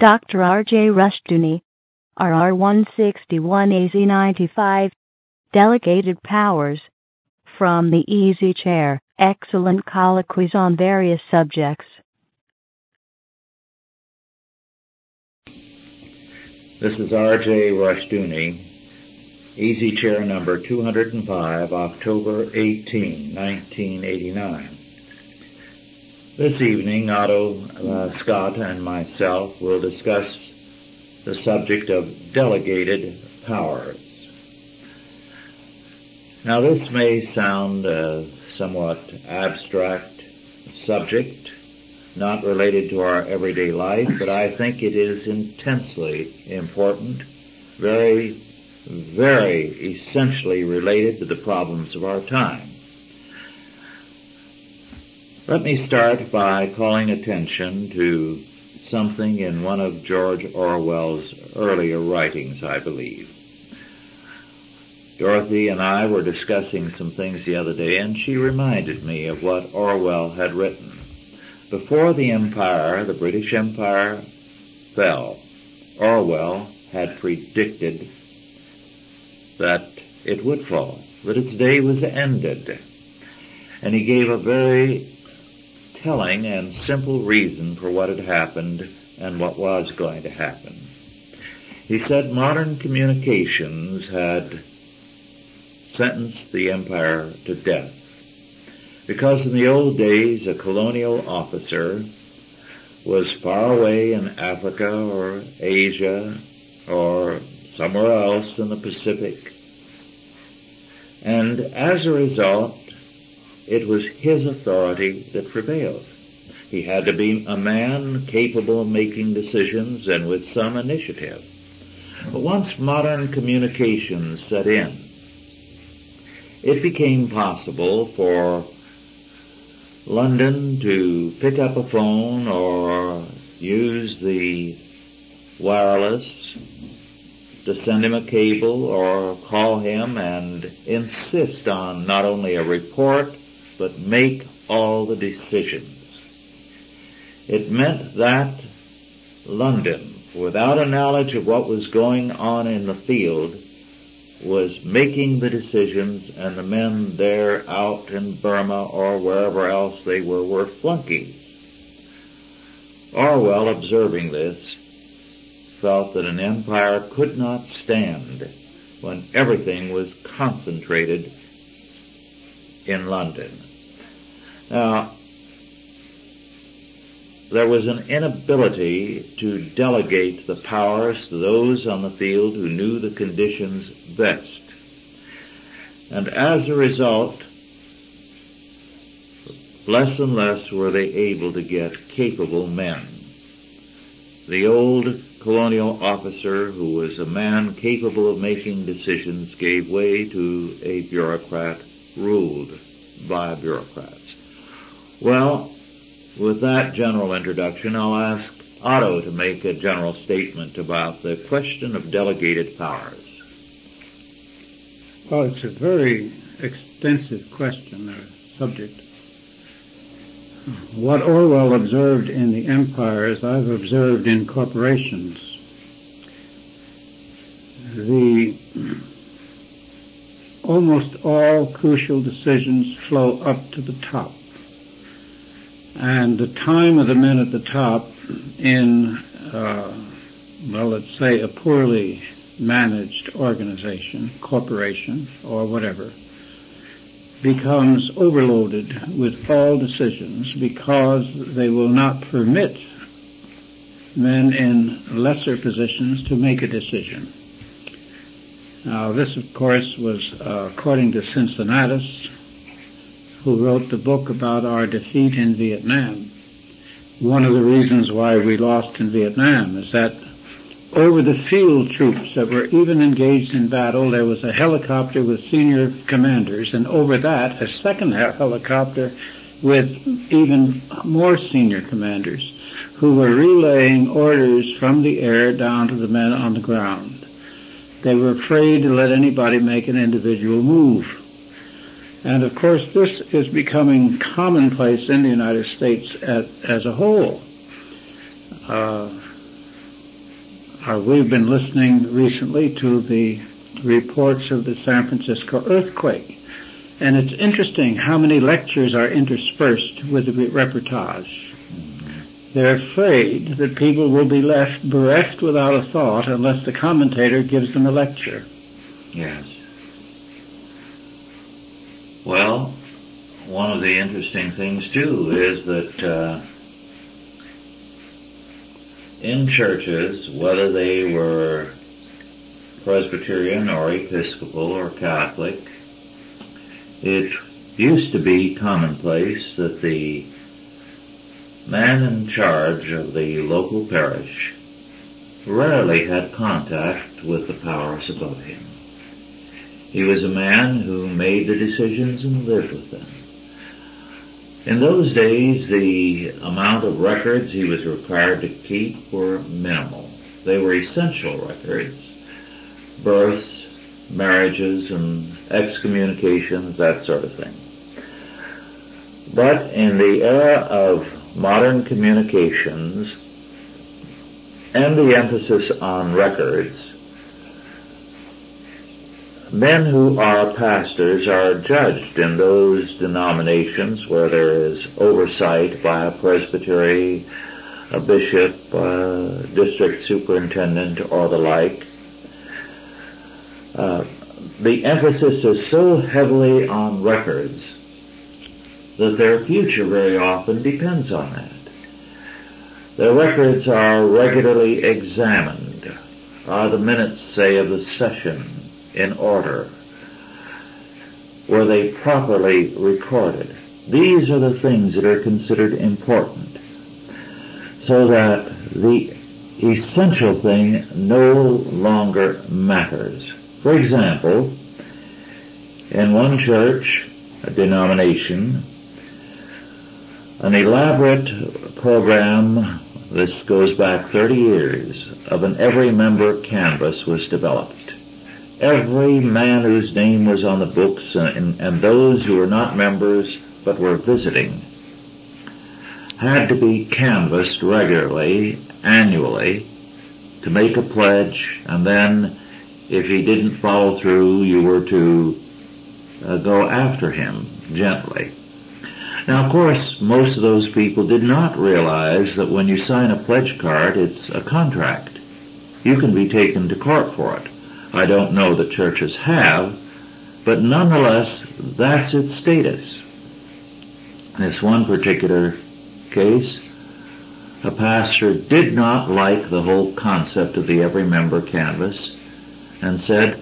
Dr. R.J. Rushdoony, RR 161 AZ 95, Delegated Powers, from the Easy Chair, excellent colloquies on various subjects. This is R.J. Rushdoony, Easy Chair number 205, October 18, 1989. This evening, Otto uh, Scott and myself will discuss the subject of delegated powers. Now, this may sound a somewhat abstract subject, not related to our everyday life, but I think it is intensely important, very, very essentially related to the problems of our time. Let me start by calling attention to something in one of George Orwell's earlier writings, I believe. Dorothy and I were discussing some things the other day, and she reminded me of what Orwell had written. Before the empire, the British Empire, fell, Orwell had predicted that it would fall, that its day was ended. And he gave a very telling and simple reason for what had happened and what was going to happen. He said modern communications had sentenced the empire to death. Because in the old days a colonial officer was far away in Africa or Asia or somewhere else in the Pacific. And as a result, it was his authority that prevailed. He had to be a man capable of making decisions and with some initiative. But once modern communications set in, it became possible for London to pick up a phone or use the wireless to send him a cable or call him and insist on not only a report but make all the decisions. It meant that London, without a knowledge of what was going on in the field, was making the decisions and the men there out in Burma or wherever else they were were flunkies. Orwell, observing this, felt that an empire could not stand when everything was concentrated in London. Now, there was an inability to delegate the powers to those on the field who knew the conditions best. And as a result, less and less were they able to get capable men. The old colonial officer who was a man capable of making decisions gave way to a bureaucrat ruled by bureaucrats. Well, with that general introduction, I'll ask Otto to make a general statement about the question of delegated powers. Well, it's a very extensive question or subject. What Orwell observed in the empires, I've observed in corporations. The almost all crucial decisions flow up to the top and the time of the men at the top in, uh, well, let's say a poorly managed organization, corporation, or whatever, becomes overloaded with all decisions because they will not permit men in lesser positions to make a decision. Now, this, of course, was uh, according to Cincinnatus, who wrote the book about our defeat in Vietnam. One of the reasons why we lost in Vietnam is that over the field troops that were even engaged in battle, there was a helicopter with senior commanders, and over that, a second helicopter with even more senior commanders who were relaying orders from the air down to the men on the ground. They were afraid to let anybody make an individual move. And of course, this is becoming commonplace in the United States at, as a whole. Uh, uh, we've been listening recently to the reports of the San Francisco earthquake. And it's interesting how many lectures are interspersed with the reportage. They're afraid that people will be left bereft without a thought unless the commentator gives them a lecture. Yes. Well, one of the interesting things too is that uh, in churches, whether they were Presbyterian or Episcopal or Catholic, it used to be commonplace that the man in charge of the local parish rarely had contact with the powers above him. He was a man who made the decisions and lived with them. In those days, the amount of records he was required to keep were minimal. They were essential records. Births, marriages, and excommunications, that sort of thing. But in the era of modern communications and the emphasis on records, men who are pastors are judged in those denominations where there is oversight by a presbytery, a bishop, a district superintendent, or the like. Uh, the emphasis is so heavily on records that their future very often depends on that. Their records are regularly examined. Are the minutes, say, of the session in order? Were they properly recorded? These are the things that are considered important so that the essential thing no longer matters. For example, in one church, a denomination, an elaborate program, this goes back 30 years, of an every member canvass was developed. Every man whose name was on the books and, and those who were not members but were visiting had to be canvassed regularly, annually, to make a pledge, and then if he didn't follow through, you were to uh, go after him gently. Now, of course, most of those people did not realize that when you sign a pledge card, it's a contract. You can be taken to court for it. I don't know that churches have, but nonetheless, that's its status. In this one particular case, a pastor did not like the whole concept of the every member canvass and said,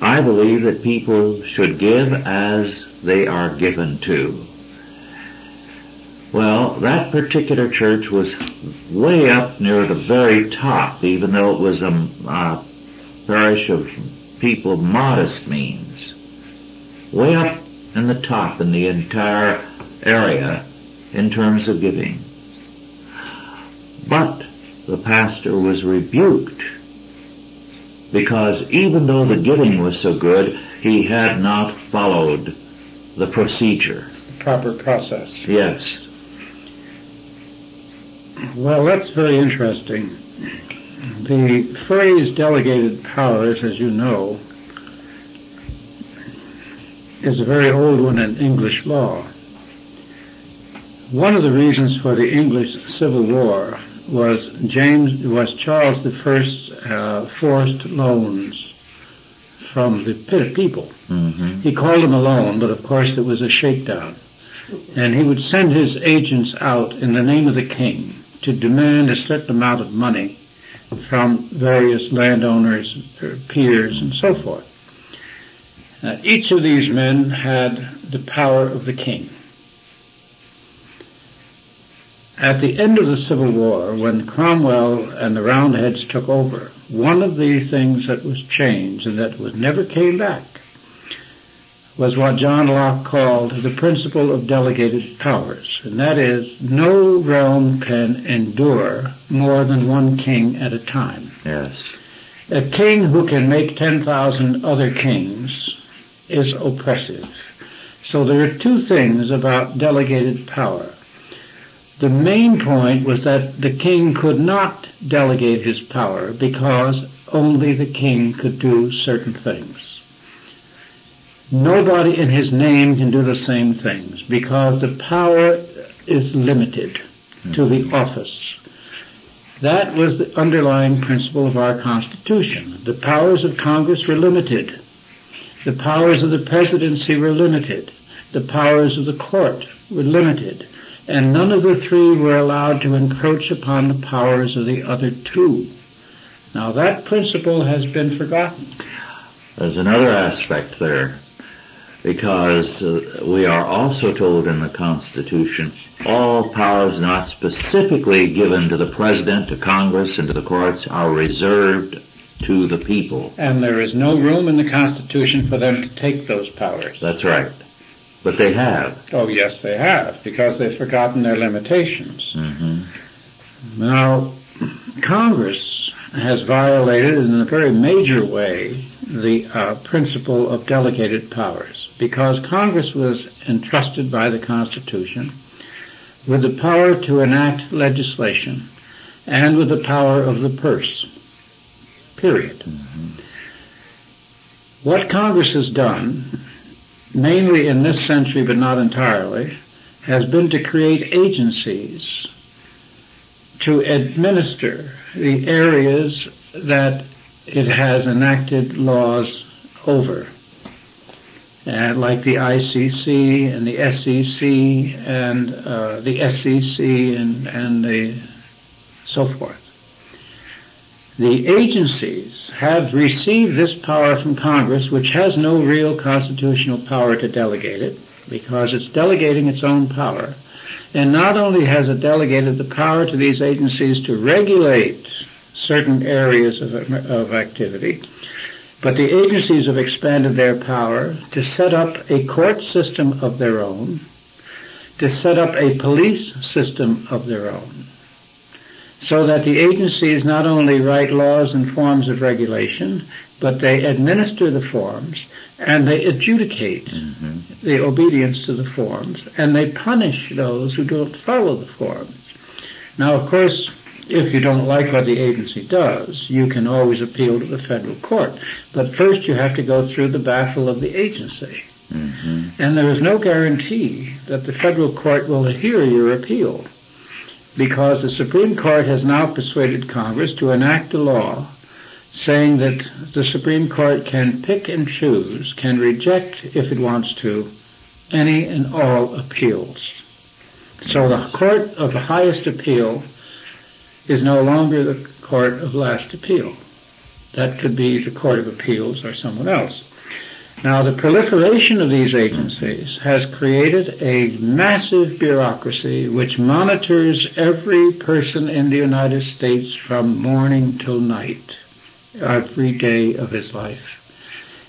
I believe that people should give as they are given to. Well, that particular church was way up near the very top, even though it was a, a parish of people of modest means. Way up in the top in the entire area in terms of giving. But the pastor was rebuked because even though the giving was so good, he had not followed the procedure. The proper process. Yes. Well, that's very interesting. The phrase delegated powers, as you know, is a very old one in English law. One of the reasons for the English Civil War was James was Charles I's uh, forced loans from the people. Mm-hmm. He called them a loan, but of course it was a shakedown. And he would send his agents out in the name of the king to demand a certain amount of money from various landowners, peers, and so forth. Uh, each of these men had the power of the king. At the end of the Civil War, when Cromwell and the Roundheads took over, one of the things that was changed and that was never came back was what John Locke called the principle of delegated powers. And that is, no realm can endure more than one king at a time. Yes. A king who can make 10,000 other kings is oppressive. So there are two things about delegated power. The main point was that the king could not delegate his power because only the king could do certain things. Nobody in his name can do the same things because the power is limited to the hmm. office. That was the underlying principle of our Constitution. The powers of Congress were limited. The powers of the presidency were limited. The powers of the court were limited. And none of the three were allowed to encroach upon the powers of the other two. Now that principle has been forgotten. There's another aspect there because uh, we are also told in the Constitution all powers not specifically given to the President, to Congress, and to the courts are reserved to the people. And there is no room in the Constitution for them to take those powers. That's right. But they have. Oh, yes, they have, because they've forgotten their limitations. Mm-hmm. Now, Congress has violated in a very major way the uh, principle of delegated powers because Congress was entrusted by the Constitution with the power to enact legislation and with the power of the purse. Period. Mm-hmm. What Congress has done, mainly in this century but not entirely, has been to create agencies to administer the areas that it has enacted laws over uh, like the ICC and the SEC and uh, the SEC and, and the so forth. The agencies have received this power from Congress, which has no real constitutional power to delegate it, because it's delegating its own power. And not only has it delegated the power to these agencies to regulate certain areas of, of activity, but the agencies have expanded their power to set up a court system of their own, to set up a police system of their own, so that the agencies not only write laws and forms of regulation, but they administer the forms and they adjudicate mm-hmm. the obedience to the forms and they punish those who don't follow the forms. Now, of course, if you don't like what the agency does, you can always appeal to the federal court. But first you have to go through the battle of the agency. Mm-hmm. And there is no guarantee that the federal court will hear your appeal because the Supreme Court has now persuaded Congress to enact a law saying that the Supreme Court can pick and choose, can reject, if it wants to, any and all appeals. So the court of the highest appeal is no longer the court of last appeal. That could be the Court of Appeals or someone else. Now, the proliferation of these agencies has created a massive bureaucracy which monitors every person in the United States from morning till night, every day of his life.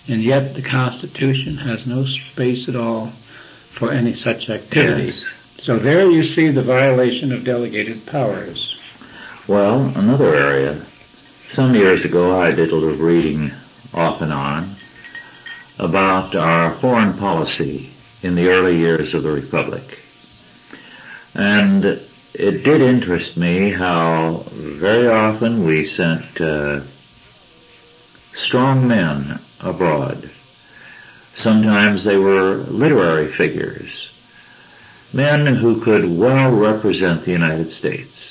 And yet the Constitution has no space at all for any such activities. Yes. So there you see the violation of delegated powers. Well, another area. Some years ago I did a little reading off and on about our foreign policy in the early years of the Republic. And it did interest me how very often we sent uh, strong men abroad. Sometimes they were literary figures, men who could well represent the United States.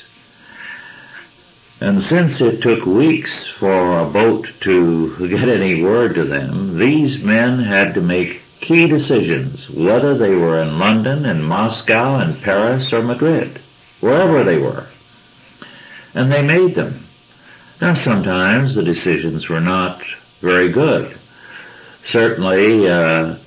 And since it took weeks for a boat to get any word to them, these men had to make key decisions, whether they were in London, in Moscow, in Paris, or Madrid, wherever they were. And they made them. Now sometimes the decisions were not very good. Certainly, uh,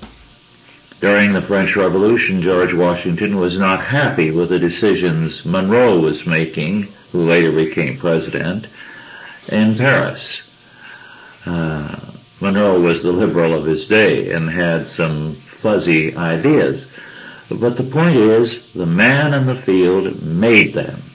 during the French Revolution, George Washington was not happy with the decisions Monroe was making who later became president, in Paris. Uh, Monroe was the liberal of his day and had some fuzzy ideas. But the point is, the man in the field made them.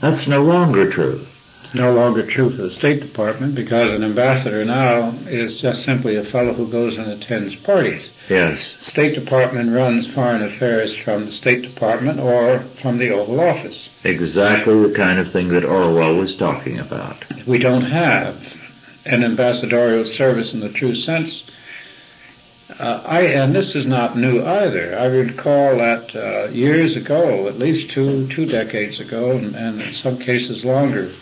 That's no longer true. No longer true for the State Department because an ambassador now is just simply a fellow who goes and attends parties. Yes. State Department runs foreign affairs from the State Department or from the Oval Office. Exactly the kind of thing that Orwell was talking about. We don't have an ambassadorial service in the true sense. Uh, I, and this is not new either. I recall that uh, years ago, at least two two decades ago, and, and, in some cases longer,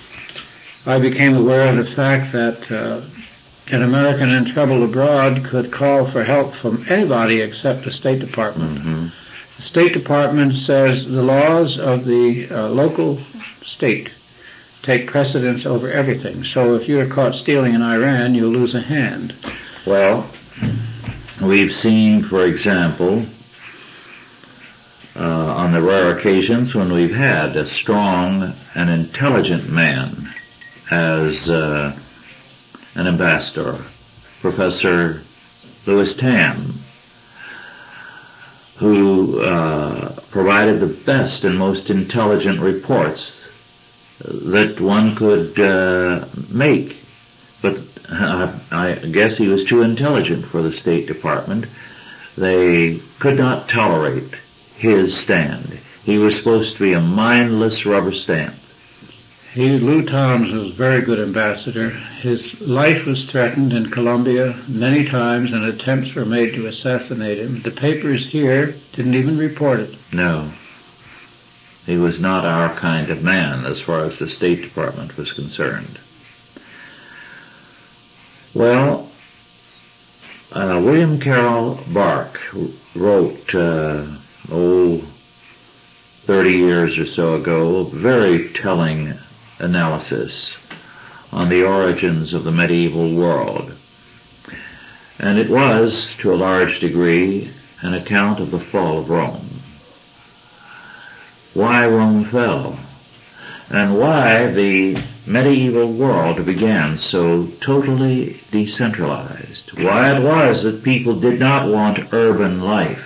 I became aware of the fact that uh, an American in trouble abroad could call for help from anybody except the State Department. Mm-hmm. The State Department says the laws of the uh, local state take precedence over everything. So if you're caught stealing in Iran, you'll lose a hand. Well, we've seen, for example, uh, on the rare occasions when we've had a strong and intelligent man as uh, an ambassador, Professor Lewis Tambs, who uh, provided the best and most intelligent reports that one could uh, make. But uh, I guess he was too intelligent for the State Department. They could not tolerate his stand. He was supposed to be a mindless rubber stamp. He, Lou Tambs was a very good ambassador. His life was threatened in Colombia many times and attempts were made to assassinate him. The papers here didn't even report it. No. He was not our kind of man as far as the State Department was concerned. Well, uh, William Carroll Bark wrote, uh, oh, 30 years or so ago, very telling analysis on the origins of the medieval world. And it was, to a large degree, an account of the fall of Rome. Why Rome fell, and why the medieval world began so totally decentralized. Why it was that people did not want urban life,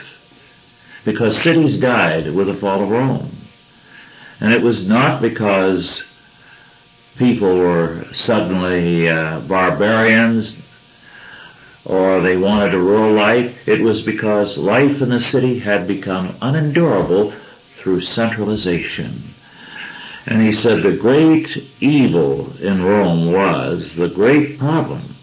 because cities died with the fall of Rome. And it was not because people were suddenly uh, barbarians or they wanted a rural life. It was because life in the city had become unendurable through centralization. And he said the great evil in Rome was the great problem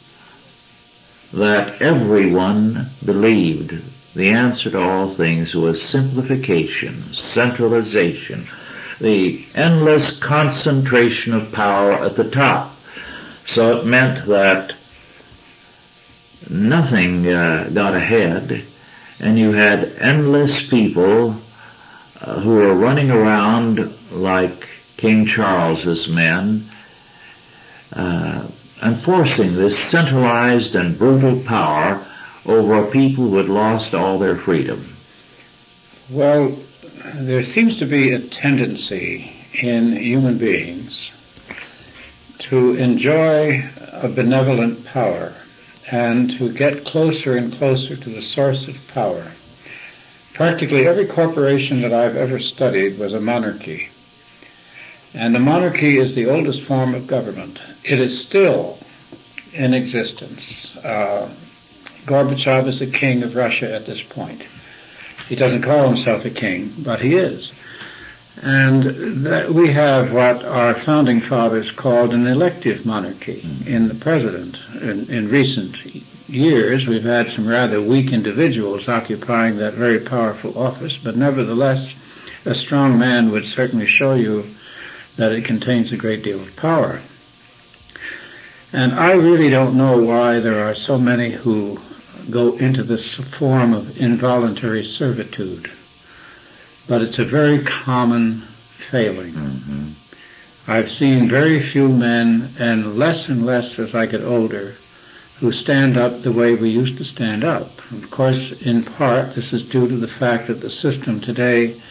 that everyone believed the answer to all things was simplification, centralization, the endless concentration of power at the top. So it meant that nothing uh, got ahead, and you had endless people uh, who were running around like King Charles's men, uh, enforcing this centralized and brutal power over a people who had lost all their freedom. Well, there seems to be a tendency in human beings to enjoy a benevolent power and to get closer and closer to the source of power. Practically every corporation that I've ever studied was a monarchy. And the monarchy is the oldest form of government. It is still in existence. Uh, Gorbachev is the king of Russia at this point. He doesn't call himself a king, but he is. And that we have what our founding fathers called an elective monarchy mm-hmm. in the president. In, in recent years, we've had some rather weak individuals occupying that very powerful office, but nevertheless, a strong man would certainly show you that it contains a great deal of power. And I really don't know why there are so many who go into this form of involuntary servitude. But it's a very common failing. Mm-hmm. I've seen very few men, and less and less as I get older, who stand up the way we used to stand up. Of course, in part, this is due to the fact that the system today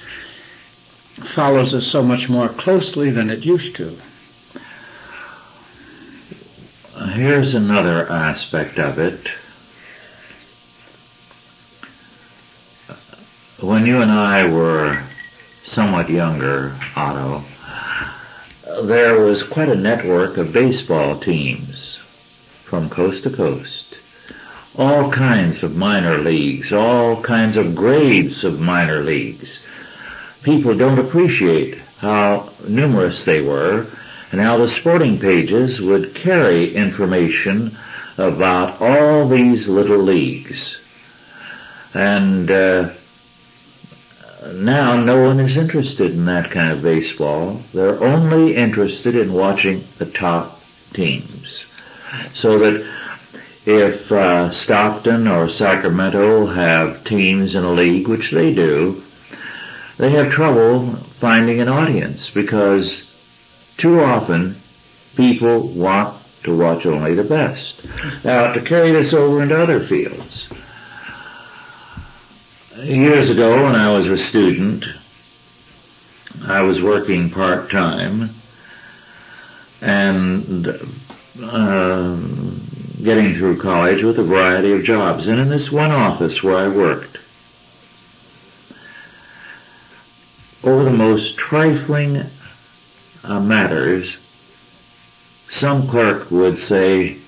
follows us so much more closely than it used to. Here's another aspect of it. When you and I were somewhat younger, Otto, there was quite a network of baseball teams from coast to coast. All kinds of minor leagues, all kinds of grades of minor leagues. People don't appreciate how numerous they were and how the sporting pages would carry information about all these little leagues. And uh, now no one is interested in that kind of baseball. They're only interested in watching the top teams. So that if uh, Stockton or Sacramento have teams in a league, which they do, they have trouble finding an audience because too often people want to watch only the best. Now, to carry this over into other fields, years ago when I was a student, I was working part time and uh, getting through college with a variety of jobs. And in this one office where I worked, over the most trifling uh, matters, some clerk would say,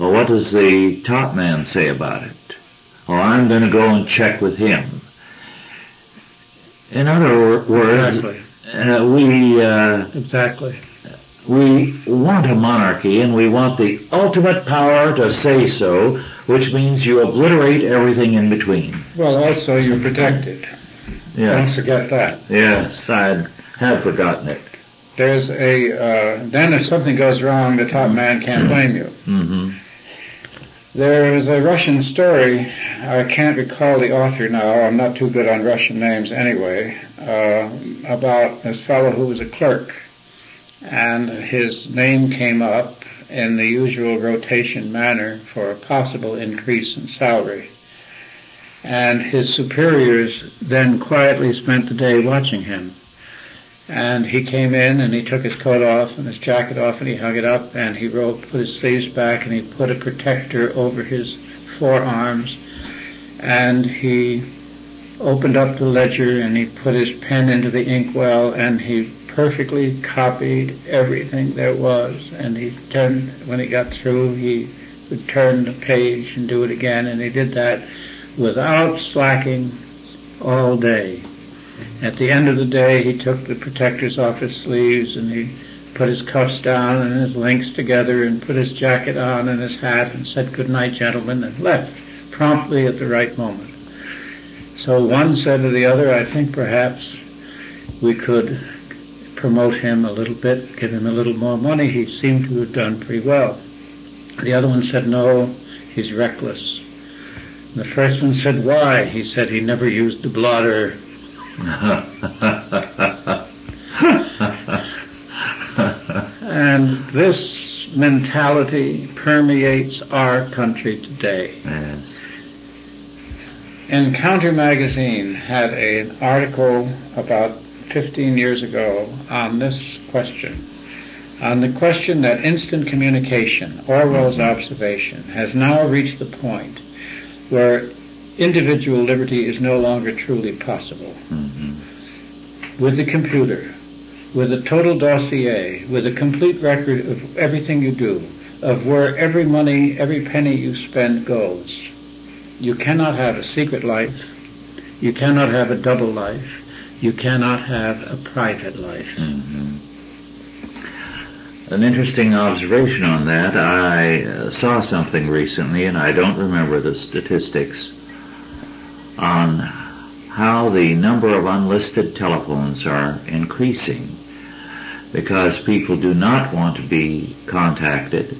well, what does the top man say about it? Oh, I'm going to go and check with him. In other words, Exactly. uh, we uh, Exactly. we want a monarchy and we want the ultimate power to say so, which means you obliterate everything in between. Well, also you're protected. Don't forget that. yes, I have forgotten it. There's a uh, then if something goes wrong, the top man can't blame you. hmm There is a Russian story. I can't recall the author now. I'm not too good on Russian names anyway. Uh, about this fellow who was a clerk, and his name came up in the usual rotation manner for a possible increase in salary. And his superiors then quietly spent the day watching him. And he came in and he took his coat off and his jacket off and he hung it up and he rolled, put his sleeves back and he put a protector over his forearms. And he opened up the ledger and he put his pen into the inkwell and he perfectly copied everything there was. And he turned, when he got through, he would turn the page and do it again. And he did that without slacking all day. At the end of the day, he took the protectors off his sleeves and he put his cuffs down and his links together and put his jacket on and his hat and said, good night, gentlemen, and left promptly at the right moment. So one said to the other, I think perhaps we could promote him a little bit, give him a little more money. He seemed to have done pretty well. The other one said, no, he's reckless. The first one said, why? He said he never used the blotter. And this mentality permeates our country today. yes. Encounter magazine had an article about 15 years ago on this question. On the question that instant communication, Orwell's mm-hmm. observation, has now reached the point where individual liberty is no longer truly possible. hmm With the computer, with a total dossier, with a complete record of everything you do, of where every money, every penny you spend goes. You cannot have a secret life. You cannot have a double life. You cannot have a private life. hmm An interesting observation on that. I uh, saw something recently, and I don't remember the statistics on how the number of unlisted telephones are increasing because people do not want to be contacted.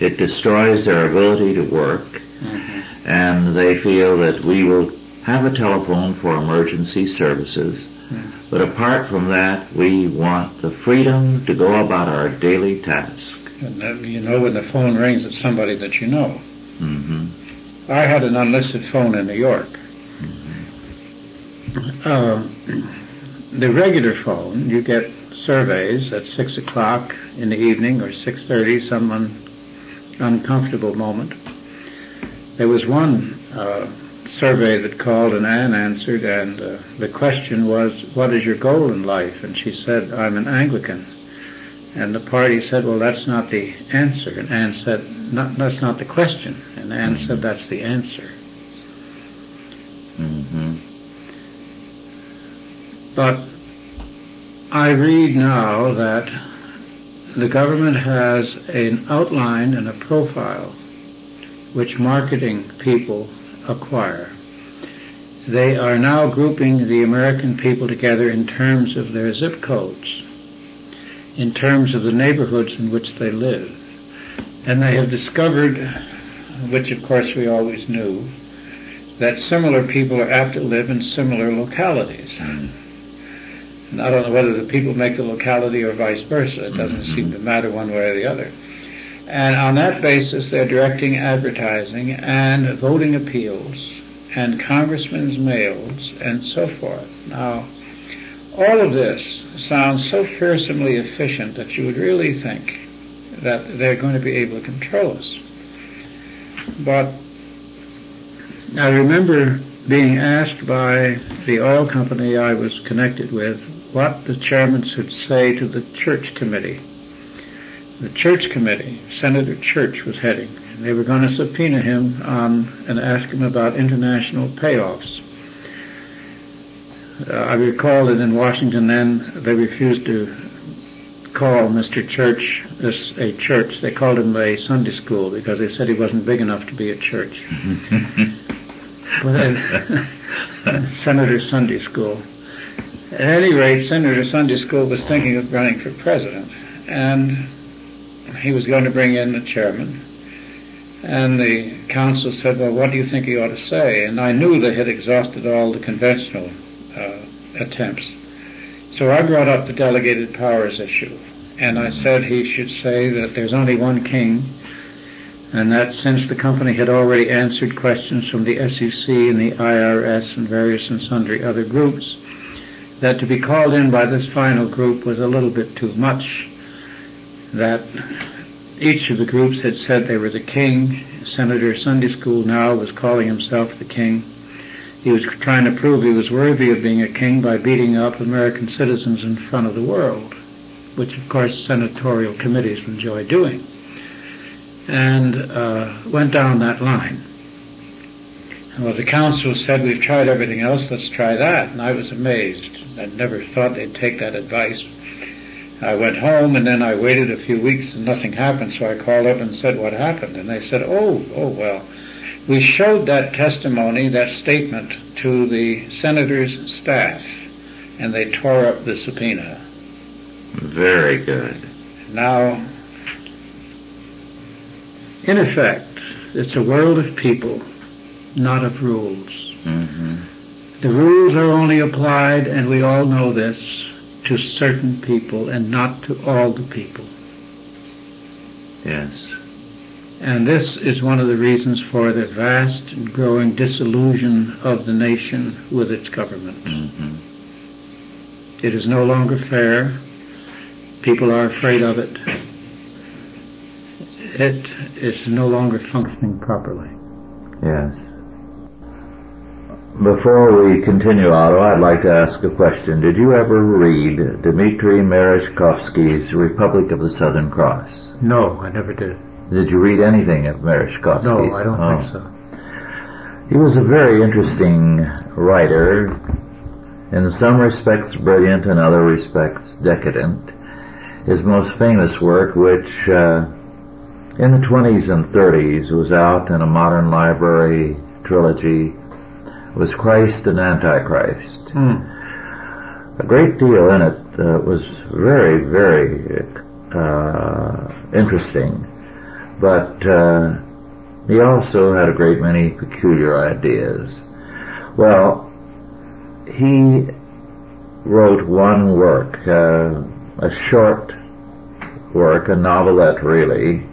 It destroys their ability to work, and they feel that we will have a telephone for emergency services. But apart from that, we want the freedom to go about our daily task. And then you know when the phone rings, it's somebody that you know. hmm I had an unlisted phone in New York. Uh, the regular phone, you get surveys at six o'clock in the evening or six thirty, some un- uncomfortable moment. There was one uh, survey that called and Anne answered, and uh, the question was, "What is your goal in life?" And she said, "I'm an Anglican." And the party said, well, that's not the answer. And Anne said, that's not the question. And Anne said, that's the answer. But I read now that the government has an outline and a profile which marketing people acquire. They are now grouping the American people together in terms of their zip codes, in terms of the neighborhoods in which they live. And they have discovered, which of course we always knew, that similar people are apt to live in similar localities. Mm. And I don't know whether the people make the locality or vice versa. It doesn't mm-hmm. seem to matter one way or the other. And on that basis, they're directing advertising and voting appeals and congressmen's mails and so forth. Now, all of this sounds so fearsomely efficient that you would really think that they're going to be able to control us. But I remember being asked by the oil company I was connected with what the chairman should say to the church committee. The church committee, Senator Church was heading. They were going to subpoena him on, and ask him about international payoffs. Uh, I recall that in Washington then they refused to call Mr. Church a church. They called him a Sunday school because they said he wasn't big enough to be a church. Senator Sunday School. At any rate, Senator Sunday School was thinking of running for president, and he was going to bring in the chairman. And the counsel said, well, what do you think he ought to say? And I knew they had exhausted all the conventional uh, attempts. So I brought up the delegated powers issue. And I said he should say that there's only one king, and that since the company had already answered questions from the SEC and the IRS and various and sundry other groups, that to be called in by this final group was a little bit too much, that each of the groups had said they were the king. Senator Sunday School now was calling himself the king. He was trying to prove he was worthy of being a king by beating up American citizens in front of the world, which of course senatorial committees enjoy doing, and uh, went down that line. Well, the counsel said, we've tried everything else, let's try that. And I was amazed. I never thought they'd take that advice. I went home and then I waited a few weeks and nothing happened, so I called up and said what happened. And they said, oh, oh well. We showed that testimony, that statement, to the senator's staff, and they tore up the subpoena. Very good. Now, in effect, it's a world of people, not of rules. Mm-hmm. The rules are only applied, and we all know this, to certain people and not to all the people. Yes. And this is one of the reasons for the vast and growing disillusion of the nation with its government. Mm-hmm. It is no longer fair. People are afraid of it. It is no longer functioning properly. Yes. Before we continue, Otto, I'd like to ask a question. Did you ever read Dmitry Merezhkovsky's Republic of the Southern Cross? No, I never did. Did you read anything of Merezhkovsky? No, I don't oh. think so. He was a very interesting writer, in some respects brilliant, in other respects decadent. His most famous work, which uh, in the 20s and 30s was out in a modern library trilogy was Christ and Antichrist. Hmm. A great deal in it uh, was very, very uh, interesting, but uh, he also had a great many peculiar ideas. Well, he wrote one work, uh, a short work, a novelette really,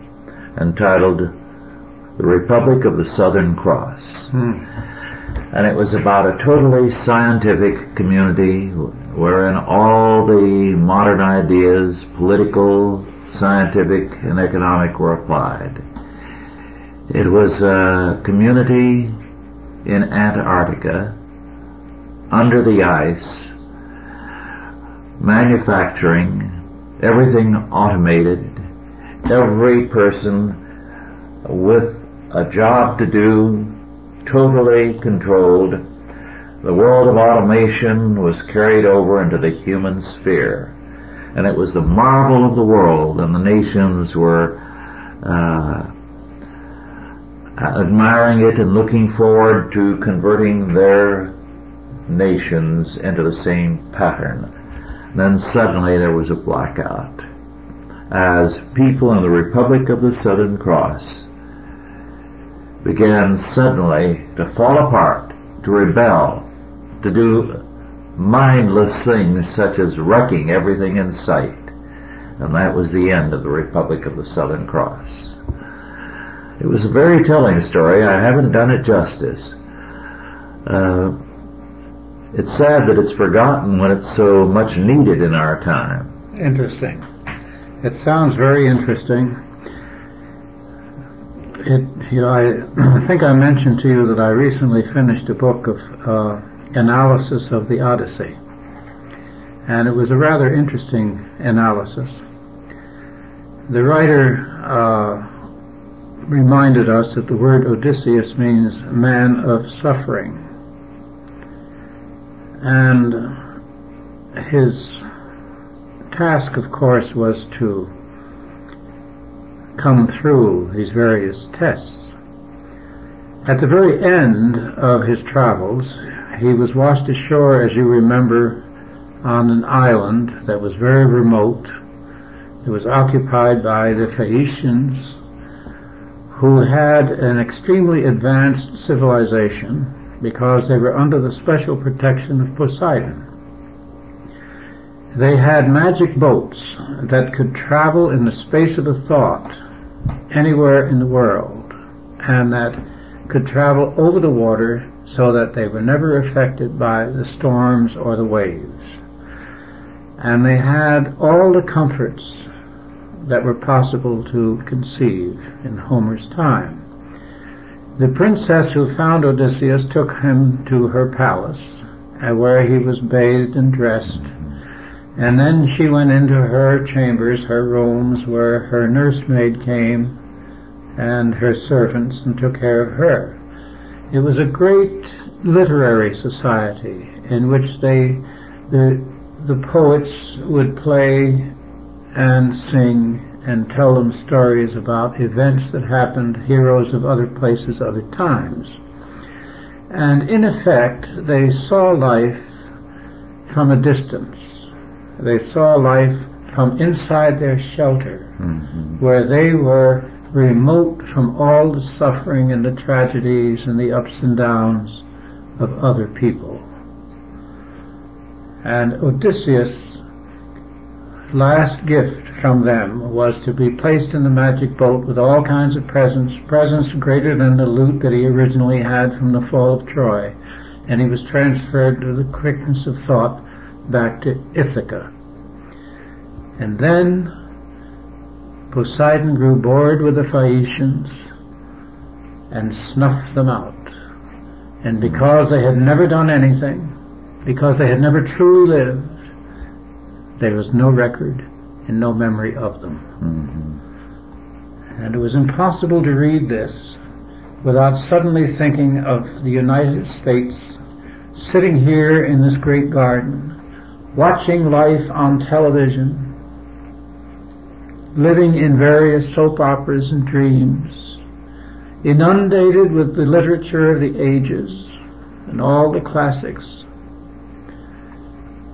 entitled The Republic of the Southern Cross. Hmm and it was about a totally scientific community wherein all the modern ideas, political, scientific, and economic were applied. It was a community in Antarctica, under the ice, manufacturing, everything automated, every person with a job to do, totally controlled. The world of automation was carried over into the human sphere. And it was the marvel of the world, and the nations were uh, admiring it and looking forward to converting their nations into the same pattern. Then suddenly there was a blackout as people in the Republic of the Southern Cross began suddenly to fall apart, to rebel, to do mindless things such as wrecking everything in sight. And that was the end of the Republic of the Southern Cross. It was a very telling story. I haven't done it justice. Uh, it's sad that it's forgotten when it's so much needed in our time. Interesting. It sounds very interesting. It, you know, I, I think I mentioned to you that I recently finished a book of uh, analysis of the Odyssey, and it was a rather interesting analysis. The writer uh, reminded us that the word Odysseus means man of suffering, and his task, of course, was to come through these various tests. At the very end of his travels, he was washed ashore, as you remember, on an island that was very remote. It was occupied by the Phaeacians, who had an extremely advanced civilization because they were under the special protection of Poseidon. They had magic boats that could travel in the space of a thought anywhere in the world and that could travel over the water so that they were never affected by the storms or the waves. And they had all the comforts that were possible to conceive in Homer's time. The princess who found Odysseus took him to her palace, uh, where he was bathed and dressed and then she went into her chambers, her rooms, where her nursemaid came and her servants and took care of her. It was a great literary society in which they, the, the poets would play and sing and tell them stories about events that happened, heroes of other places, other times. And in effect, they saw life from a distance they saw life from inside their shelter, mm-hmm. where they were remote from all the suffering and the tragedies and the ups and downs of other people. And Odysseus' last gift from them was to be placed in the magic boat with all kinds of presents, presents greater than the loot that he originally had from the fall of Troy. And he was transferred to the quickness of thought back to Ithaca. And then Poseidon grew bored with the Phaeacians and snuffed them out. And because they had never done anything, because they had never truly lived, there was no record and no memory of them. Mm-hmm. And it was impossible to read this without suddenly thinking of the United States sitting here in this great garden, watching life on television, living in various soap operas and dreams, inundated with the literature of the ages and all the classics,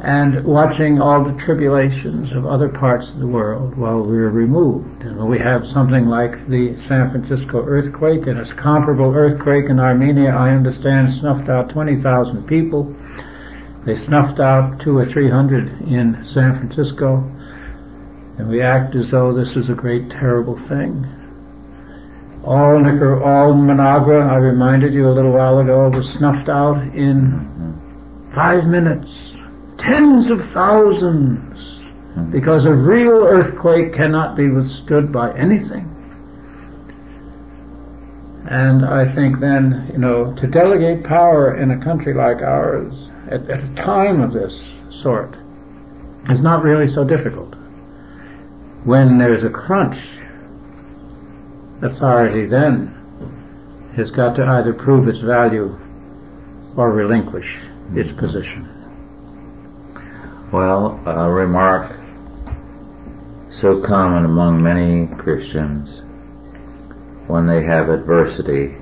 and watching all the tribulations of other parts of the world while we're removed. And we have something like the San Francisco earthquake, and a comparable earthquake in Armenia, I understand, snuffed out 20,000 people. They snuffed out two or three hundred in San Francisco and we act as though this is a great terrible thing. All Nicar- all Managua, I reminded you a little while ago, was snuffed out in five minutes. Tens of thousands. Hmm. Because a real earthquake cannot be withstood by anything. And I think then, you know, to delegate power in a country like ours at, at a time of this sort is not really so difficult. when there's a crunch, authority then has got to either prove its value or relinquish its position. Well, a remark so common among many Christians when they have adversity.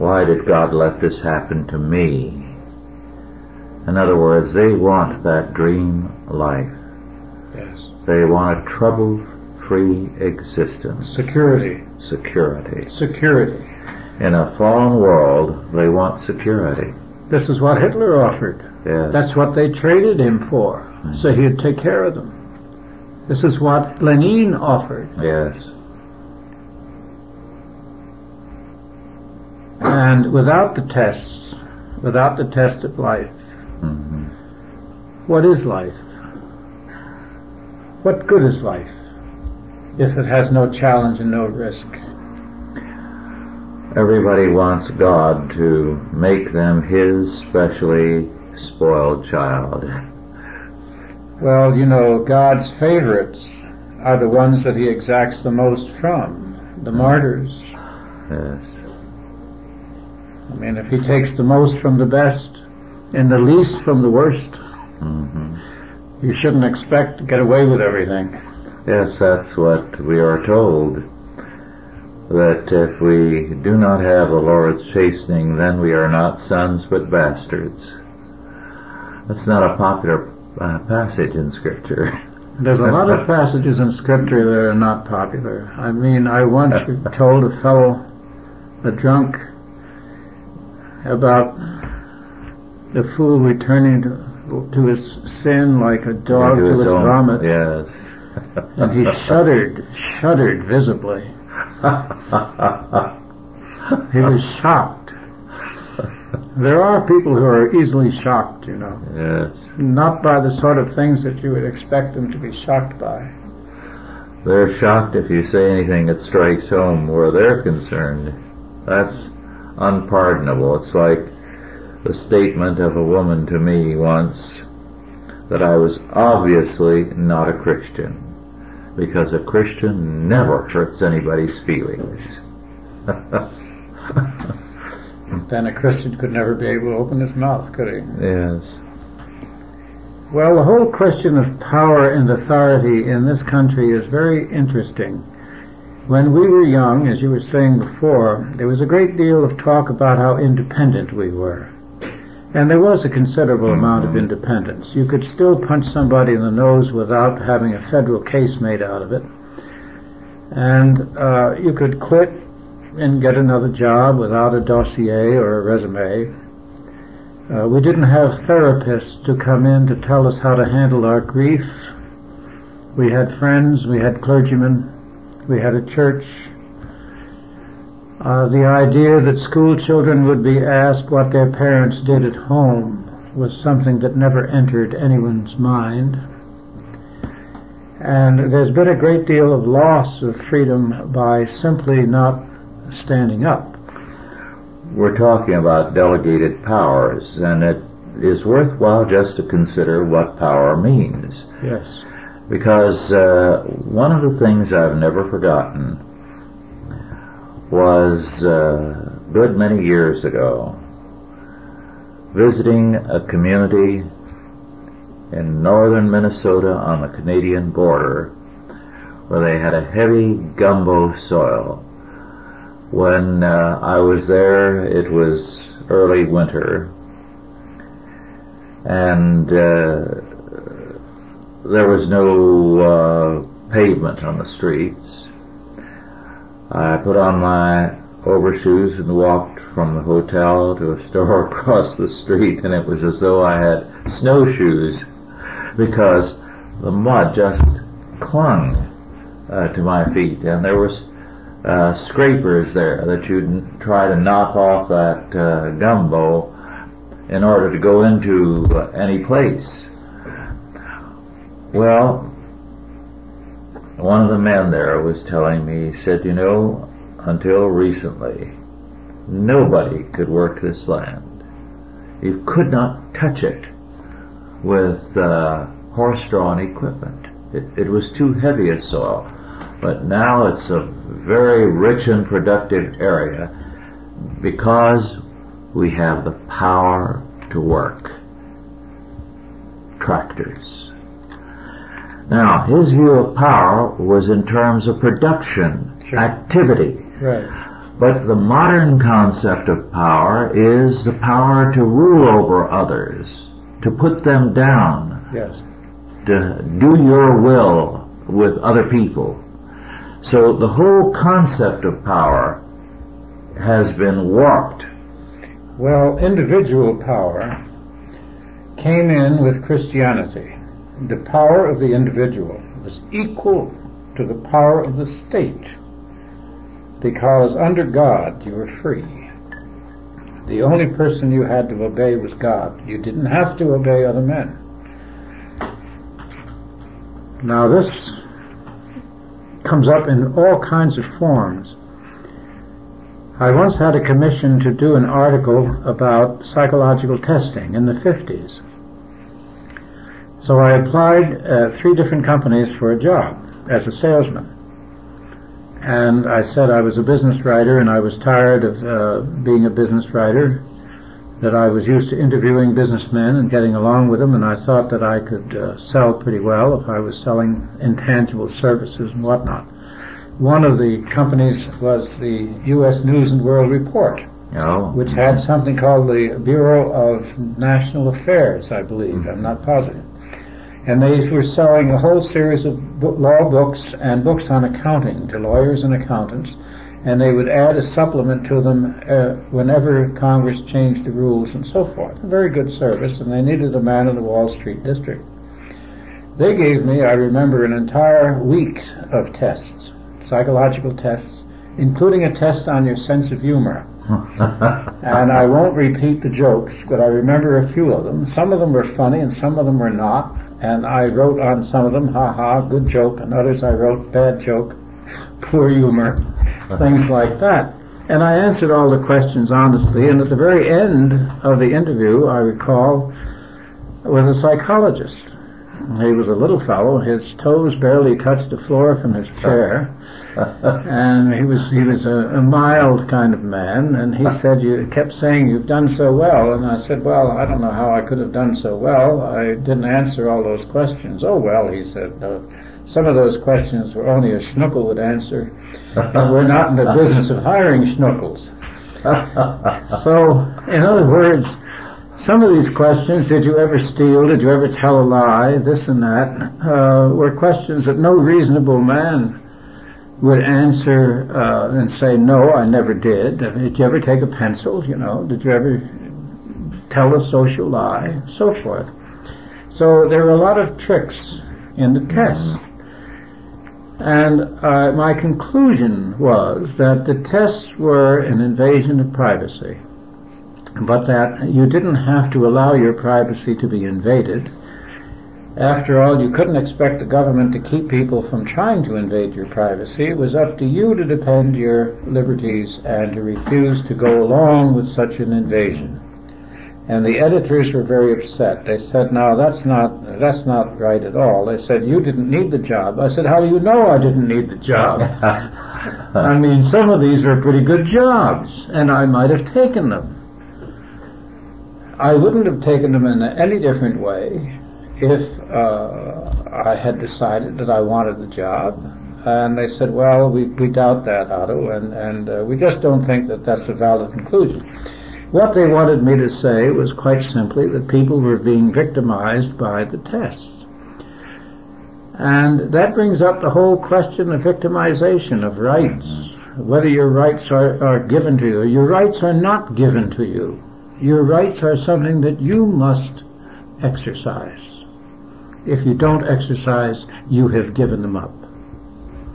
Why did God let this happen to me? In other words, they want that dream life. Yes. They want a trouble-free existence. Security. Security. Security. In a fallen world, they want security. This is what Hitler offered. Yes. That's what they traded him for, so mm-hmm. he'd take care of them. This is what Lenin offered. Yes. And without the tests, without the test of life, hmm what is life? What good is life if it has no challenge and no risk? Everybody wants God to make them His specially spoiled child. Well, you know, God's favorites are the ones that he exacts the most from, the martyrs. Yes. I mean, if he takes the most from the best and the least from the worst, hmm you shouldn't expect to get away with everything. Yes, that's what we are told. That if we do not have the Lord's chastening, then we are not sons but bastards. That's not a popular uh, passage in Scripture. There's a lot of passages in scripture that are not popular. I mean, I once told a fellow, a drunk, about the fool returning to, to his sin like a dog to his its own- vomit. Yes. And he shuddered, shuddered visibly. He was shocked. There are people who are easily shocked, you know. yes. Not by the sort of things that you would expect them to be shocked by. They're shocked if you say anything that strikes home where they're concerned. That's unpardonable. It's like the statement of a woman to me once that I was obviously not a Christian because a Christian never hurts anybody's feelings. Then a Christian could never be able to open his mouth, could he? yes. Well, the whole question of power and authority in this country is very interesting. When we were young, as you were saying before, there was a great deal of talk about how independent we were. And there was a considerable amount of independence. You could still punch somebody in the nose without having a federal case made out of it. And uh, you could quit and get another job without a dossier or a resume. Uh, we didn't have therapists to come in to tell us how to handle our grief. We had friends, we had clergymen, we had a church. Uh, the idea that school children would be asked what their parents did at home was something that never entered anyone's mind. And there's been a great deal of loss of freedom by simply not standing up. We're talking about delegated powers and it is worthwhile just to consider what power means. Yes. Because uh, one of the things I've never forgotten was uh, a good many years ago visiting a community in northern Minnesota on the Canadian border where they had a heavy gumbo soil. When uh, I was there, it was early winter, and uh, there was no uh, pavement on the streets. I put on my overshoes and walked from the hotel to a store across the street, and it was as though I had snowshoes because the mud just clung uh, to my feet, and there was uh, scrapers there that you'd try to knock off that uh, gumbo in order to go into any place. Well, one of the men there was telling me, he said, you know, until recently, nobody could work this land. You could not touch it with uh, horse-drawn equipment. It, it was too heavy a soil. But now it's a very rich and productive area because we have the power to work. Tractors. Now, his view of power was in terms of production, Sure. activity. Right. But the modern concept of power is the power to rule over others, to put them down, Yes. to do your will with other people. So the whole concept of power has been warped. Well, individual power came in with Christianity. The power of the individual was equal to the power of the state because under God you were free. The only person you had to obey was God. You didn't have to obey other men. Now this comes up in all kinds of forms. I once had a commission to do an article about psychological testing in the 50s. So I applied uh, three different companies for a job as a salesman. And I said I was a business writer and I was tired of uh, being a business writer, that I was used to interviewing businessmen and getting along with them, and I thought that I could uh, sell pretty well if I was selling intangible services and whatnot. One of the companies was the U.S. News and World Report, know, which had something called the Bureau of National Affairs, I believe. I'm not positive. And they were selling a whole series of bo- law books and books on accounting to lawyers and accountants. And they would add a supplement to them uh, whenever Congress changed the rules and so forth. A very good service, and they needed a man in the Wall Street district. They gave me, I remember, an entire week of tests, psychological tests, including a test on your sense of humor. And I won't repeat the jokes, but I remember a few of them. Some of them were funny and some of them were not. And I wrote on some of them, ha ha, good joke, and others I wrote, bad joke, poor humor, uh-huh. things like that. And I answered all the questions honestly, and at the very end of the interview, I recall, was a psychologist. He was a little fellow, his toes barely touched the floor from his chair and he was he was a, a mild kind of man, and he said you kept saying you've done so well, and I said, well, I don't know how I could have done so well. I didn't answer all those questions. Oh well, he said. Uh, some of those questions were only a schnuckle would answer, and we're not in the business of hiring schnuckles. So, in other words, some of these questions, did you ever steal, did you ever tell a lie, this and that, uh, were questions that no reasonable man would answer uh, and say, no, I never did. Did you ever take a pencil, you know? Did you ever tell a social lie? So forth. So there were a lot of tricks in the test. And uh, my conclusion was that the tests were an invasion of privacy, but that you didn't have to allow your privacy to be invaded. After all, you couldn't expect the government to keep people from trying to invade your privacy. It was up to you to defend your liberties and to refuse to go along with such an invasion. And the editors were very upset. They said, "No, that's not that's not right at all." They said, "You didn't need the job." I said, "How do you know I didn't need the job?" I mean, some of these are pretty good jobs, and I might have taken them. I wouldn't have taken them in any different way if uh, I had decided that I wanted the job. And they said, well, we, we doubt that, Otto, and, and uh, we just don't think that that's a valid conclusion. What they wanted me to say was quite simply that people were being victimized by the tests. And that brings up the whole question of victimization of rights, whether your rights are, are given to you. Your rights are not given to you. Your rights are something that you must exercise. If you don't exercise, you have given them up.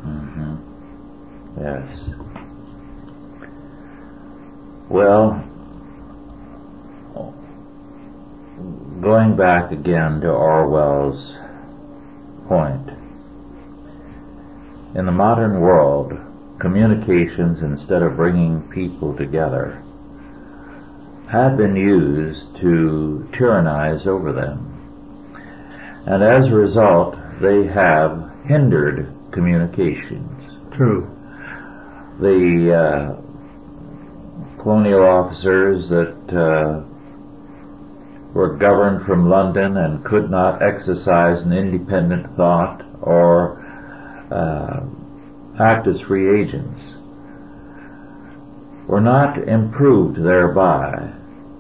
Mm-hmm. Yes. Well, going back again to Orwell's point, in the modern world, communications, instead of bringing people together, have been used to tyrannize over them. And as a result, they have hindered communications. True. The uh, colonial officers that uh, were governed from London and could not exercise an independent thought or uh, act as free agents were not improved thereby.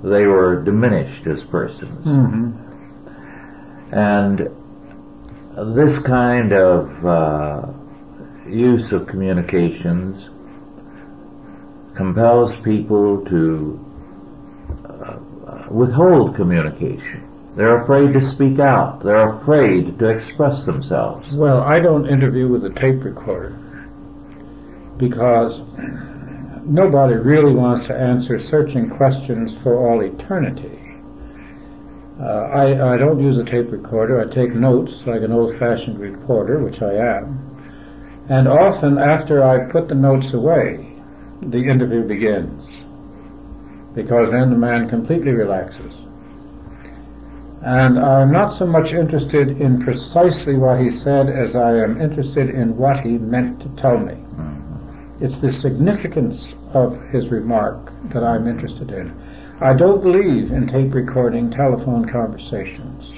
They were diminished as persons. Mm-hmm. And this kind of uh, use of communications compels people to uh, withhold communication. They're afraid to speak out. They're afraid to express themselves. Well, I don't interview with a tape recorder because nobody really wants to answer searching questions for all eternity. Uh, I, I don't use a tape recorder. I take notes like an old-fashioned reporter, which I am. And often after I put the notes away, the interview begins. Because then the man completely relaxes. And I'm not so much interested in precisely what he said as I am interested in what he meant to tell me. It's the significance of his remark that I'm interested in. I don't believe in tape recording telephone conversations.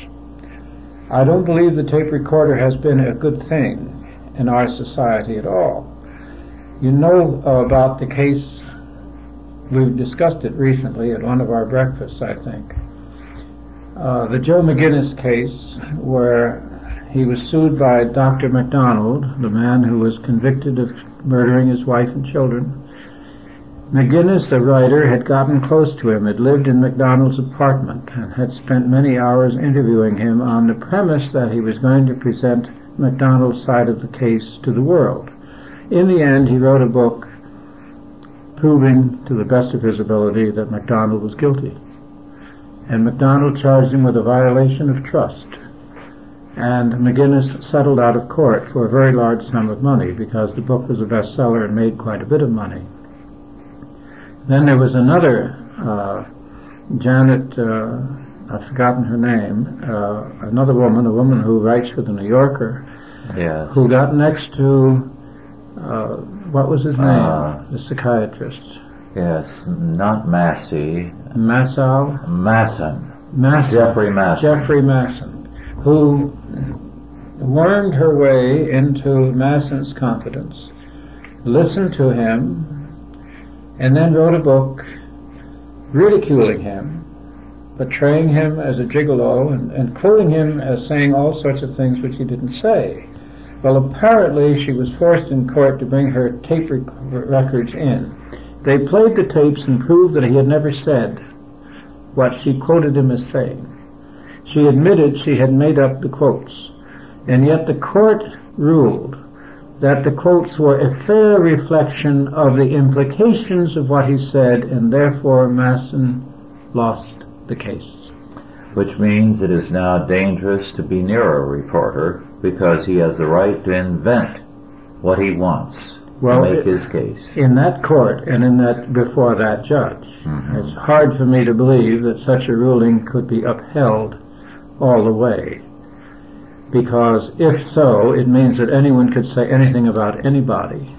I don't believe the tape recorder has been a good thing in our society at all. You know about the case, we've discussed it recently at one of our breakfasts, I think. Uh, the Joe McGinniss case, where he was sued by Dr. MacDonald, the man who was convicted of murdering his wife and children. McGinniss, the writer, had gotten close to him, had lived in MacDonald's apartment, and had spent many hours interviewing him on the premise that he was going to present MacDonald's side of the case to the world. In the end, he wrote a book proving to the best of his ability that MacDonald was guilty. And MacDonald charged him with a violation of trust and McGinniss settled out of court for a very large sum of money because the book was a bestseller and made quite a bit of money. Then there was another uh, Janet, uh, I've forgotten her name, uh, another woman, a woman who writes for the New Yorker, Yes. who got next to uh, what was his name, Uh, the psychiatrist, Yes. Not Massey. Massow, Masson. Masson, Jeffrey Masson. Jeffrey Masson, who wormed her way into Masson's confidence, listened to him, and then wrote a book ridiculing him, portraying him as a gigolo, and, and quoting him as saying all sorts of things which he didn't say. Well, apparently she was forced in court to bring her tape rec- records in. They played the tapes and proved that he had never said what she quoted him as saying. She admitted she had made up the quotes, and yet the court ruled that the quotes were a fair reflection of the implications of what he said, and therefore Masson lost the case. Which means it is now dangerous to be near a reporter because he has the right to invent what he wants Well, to make his case. In that court and in that before that judge, Mhm. it's hard for me to believe that such a ruling could be upheld all the way. Because if so, it means that anyone could say anything about anybody.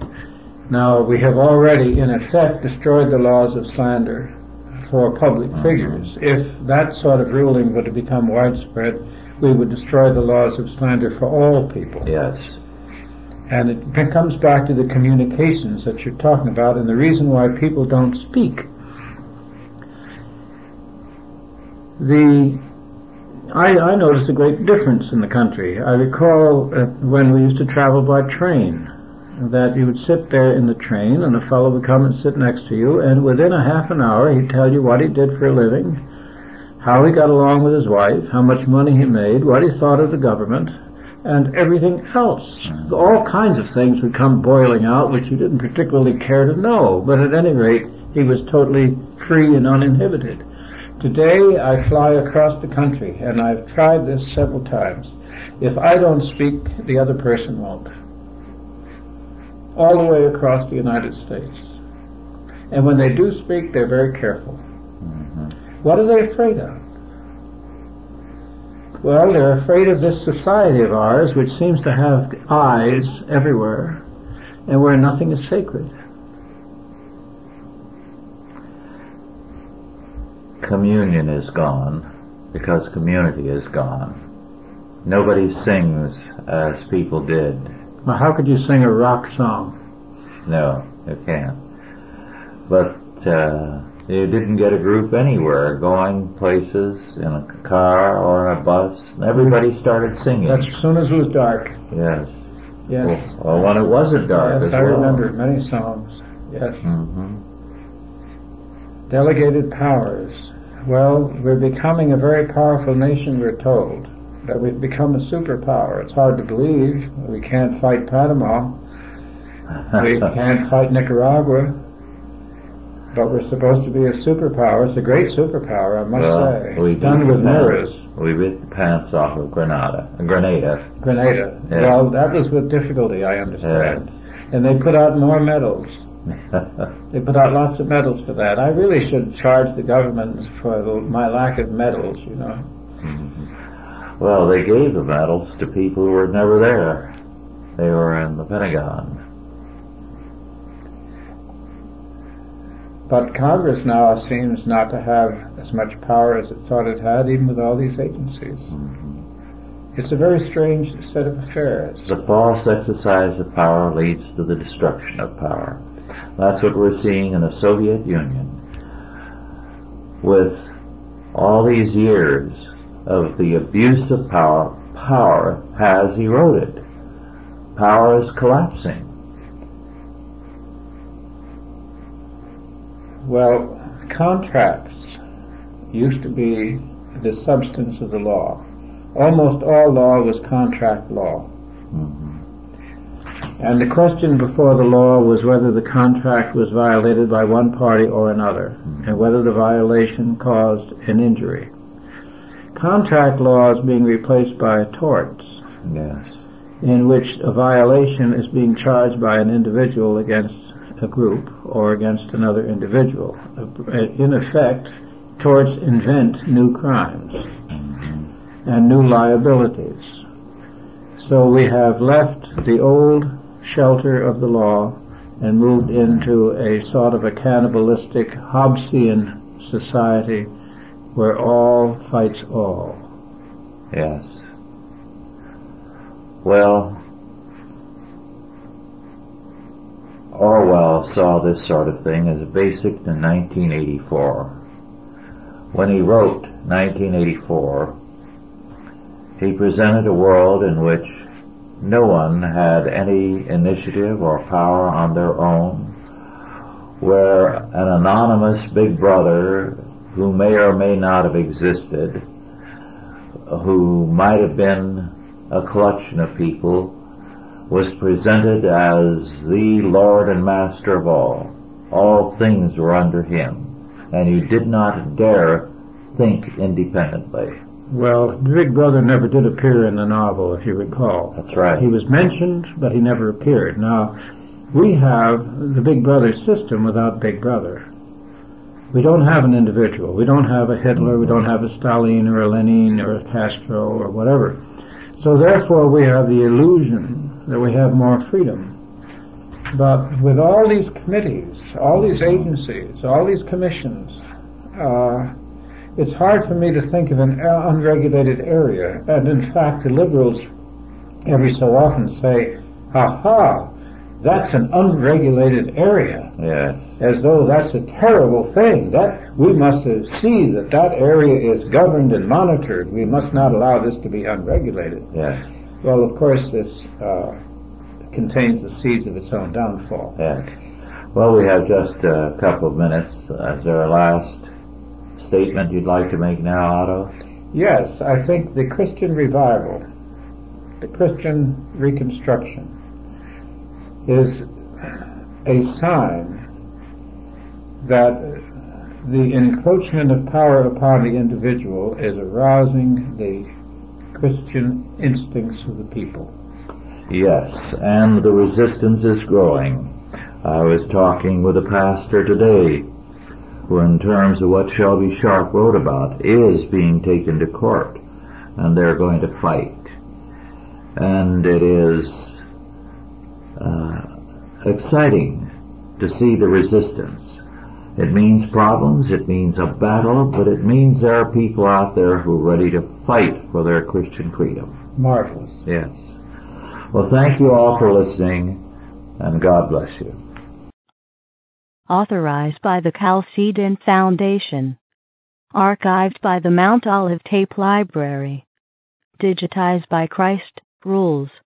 Now, we have already, in effect, destroyed the laws of slander for public mm-hmm. figures. If that sort of ruling were to become widespread, we would destroy the laws of slander for all people. Yes. And it comes back to the communications that you're talking about and the reason why people don't speak. The I, I noticed a great difference in the country. I recall uh, when we used to travel by train that you would sit there in the train and a fellow would come and sit next to you and within a half an hour he'd tell you what he did for a living, how he got along with his wife, how much money he made, what he thought of the government, and everything else. All kinds of things would come boiling out which you didn't particularly care to know, but at any rate he was totally free and uninhibited. Today I fly across the country and I've tried this several times. If I don't speak, the other person won't. All the way across the United States. And when they do speak, they're very careful. Mhm. What are they afraid of? Well, they're afraid of this society of ours, which seems to have eyes everywhere, and where nothing is sacred. Communion is gone because community is gone. Nobody sings as people did. Well, how could you sing a rock song? No, you can't. But uh, you didn't get a group anywhere going places in a car or a bus. Everybody started singing. That's as soon as it was dark. Yes. Yes. Well, well when it wasn't dark yes, I well. remember many songs. Yes. hmm Delegated powers. Well, we're becoming a very powerful nation, we're told. That we've become a superpower. It's hard to believe. We can't fight Panama. We can't fight Nicaragua. But we're supposed to be a superpower. It's a great superpower, I must well, say. we It's done with mirrors. We beat the pants off of Grenada. Grenada. Grenada. Yeah. Well, that was with difficulty, I understand. And they put out more medals. They put out lots of medals for that. I really should charge the government for the, my lack of medals, you know. Mm-hmm. well, they gave the medals to people who were never there. They were in the Pentagon. But Congress now seems not to have as much power as it thought it had, even with all these agencies. Mm-hmm. It's a very strange set of affairs. The false exercise of power leads to the destruction of power. That's what we're seeing in the Soviet Union. With all these years of the abuse of power, power has eroded. Power is collapsing. Well, contracts used to be the substance of the law. Almost all law was contract law. Mm-hmm. And the question before the law was whether the contract was violated by one party or another, and whether the violation caused an injury. Contract law is being replaced by torts, Yes. in which a violation is being charged by an individual against a group or against another individual. In effect, torts invent new crimes and new liabilities. So we have left the old shelter of the law and moved into a sort of a cannibalistic Hobbesian society where all fights all. Yes. Well, Orwell saw this sort of thing as basic in 1984. When he wrote 1984, he presented a world in which no one had any initiative or power on their own, where an anonymous big brother who may or may not have existed, who might have been a collection of people, was presented as the Lord and Master of all. All things were under him, and you did not dare think independently. Well, Big Brother never did appear in the novel, if you recall. That's right. He was mentioned, but he never appeared. Now, we have the Big Brother system without Big Brother. We don't have an individual. We don't have a Hitler. We don't have a Stalin or a Lenin or a Castro or whatever. So therefore, we have the illusion that we have more freedom. But with all these committees, all these agencies, all these commissions, uh, it's hard for me to think of an unregulated area. And in fact, the liberals every so often say, aha, that's an unregulated area. Yes. As though that's a terrible thing. That we must see that that area is governed and monitored. We must not allow this to be unregulated. Yes. Well, of course, this uh, contains the seeds of its own downfall. Yes. Well, we have just a couple of minutes. Is there a last statement you'd like to make now, Otto? Yes, I think the Christian revival, the Christian reconstruction, is a sign that the encroachment of power upon the individual is arousing the Christian instincts of the people. Yes, and the resistance is growing. I was talking with a pastor today who in terms of what Shelby Sharpe wrote about is being taken to court. and they're going to fight. And it is uh, exciting to see the resistance. It means problems, it means a battle, but it means there are people out there who are ready to fight for their Christian freedom. Marvelous. Yes. Well, thank you all for listening, and God bless you. Authorized by the Chalcedon Foundation. Archived by the Mount Olive Tape Library. Digitized by Christ Rules.com.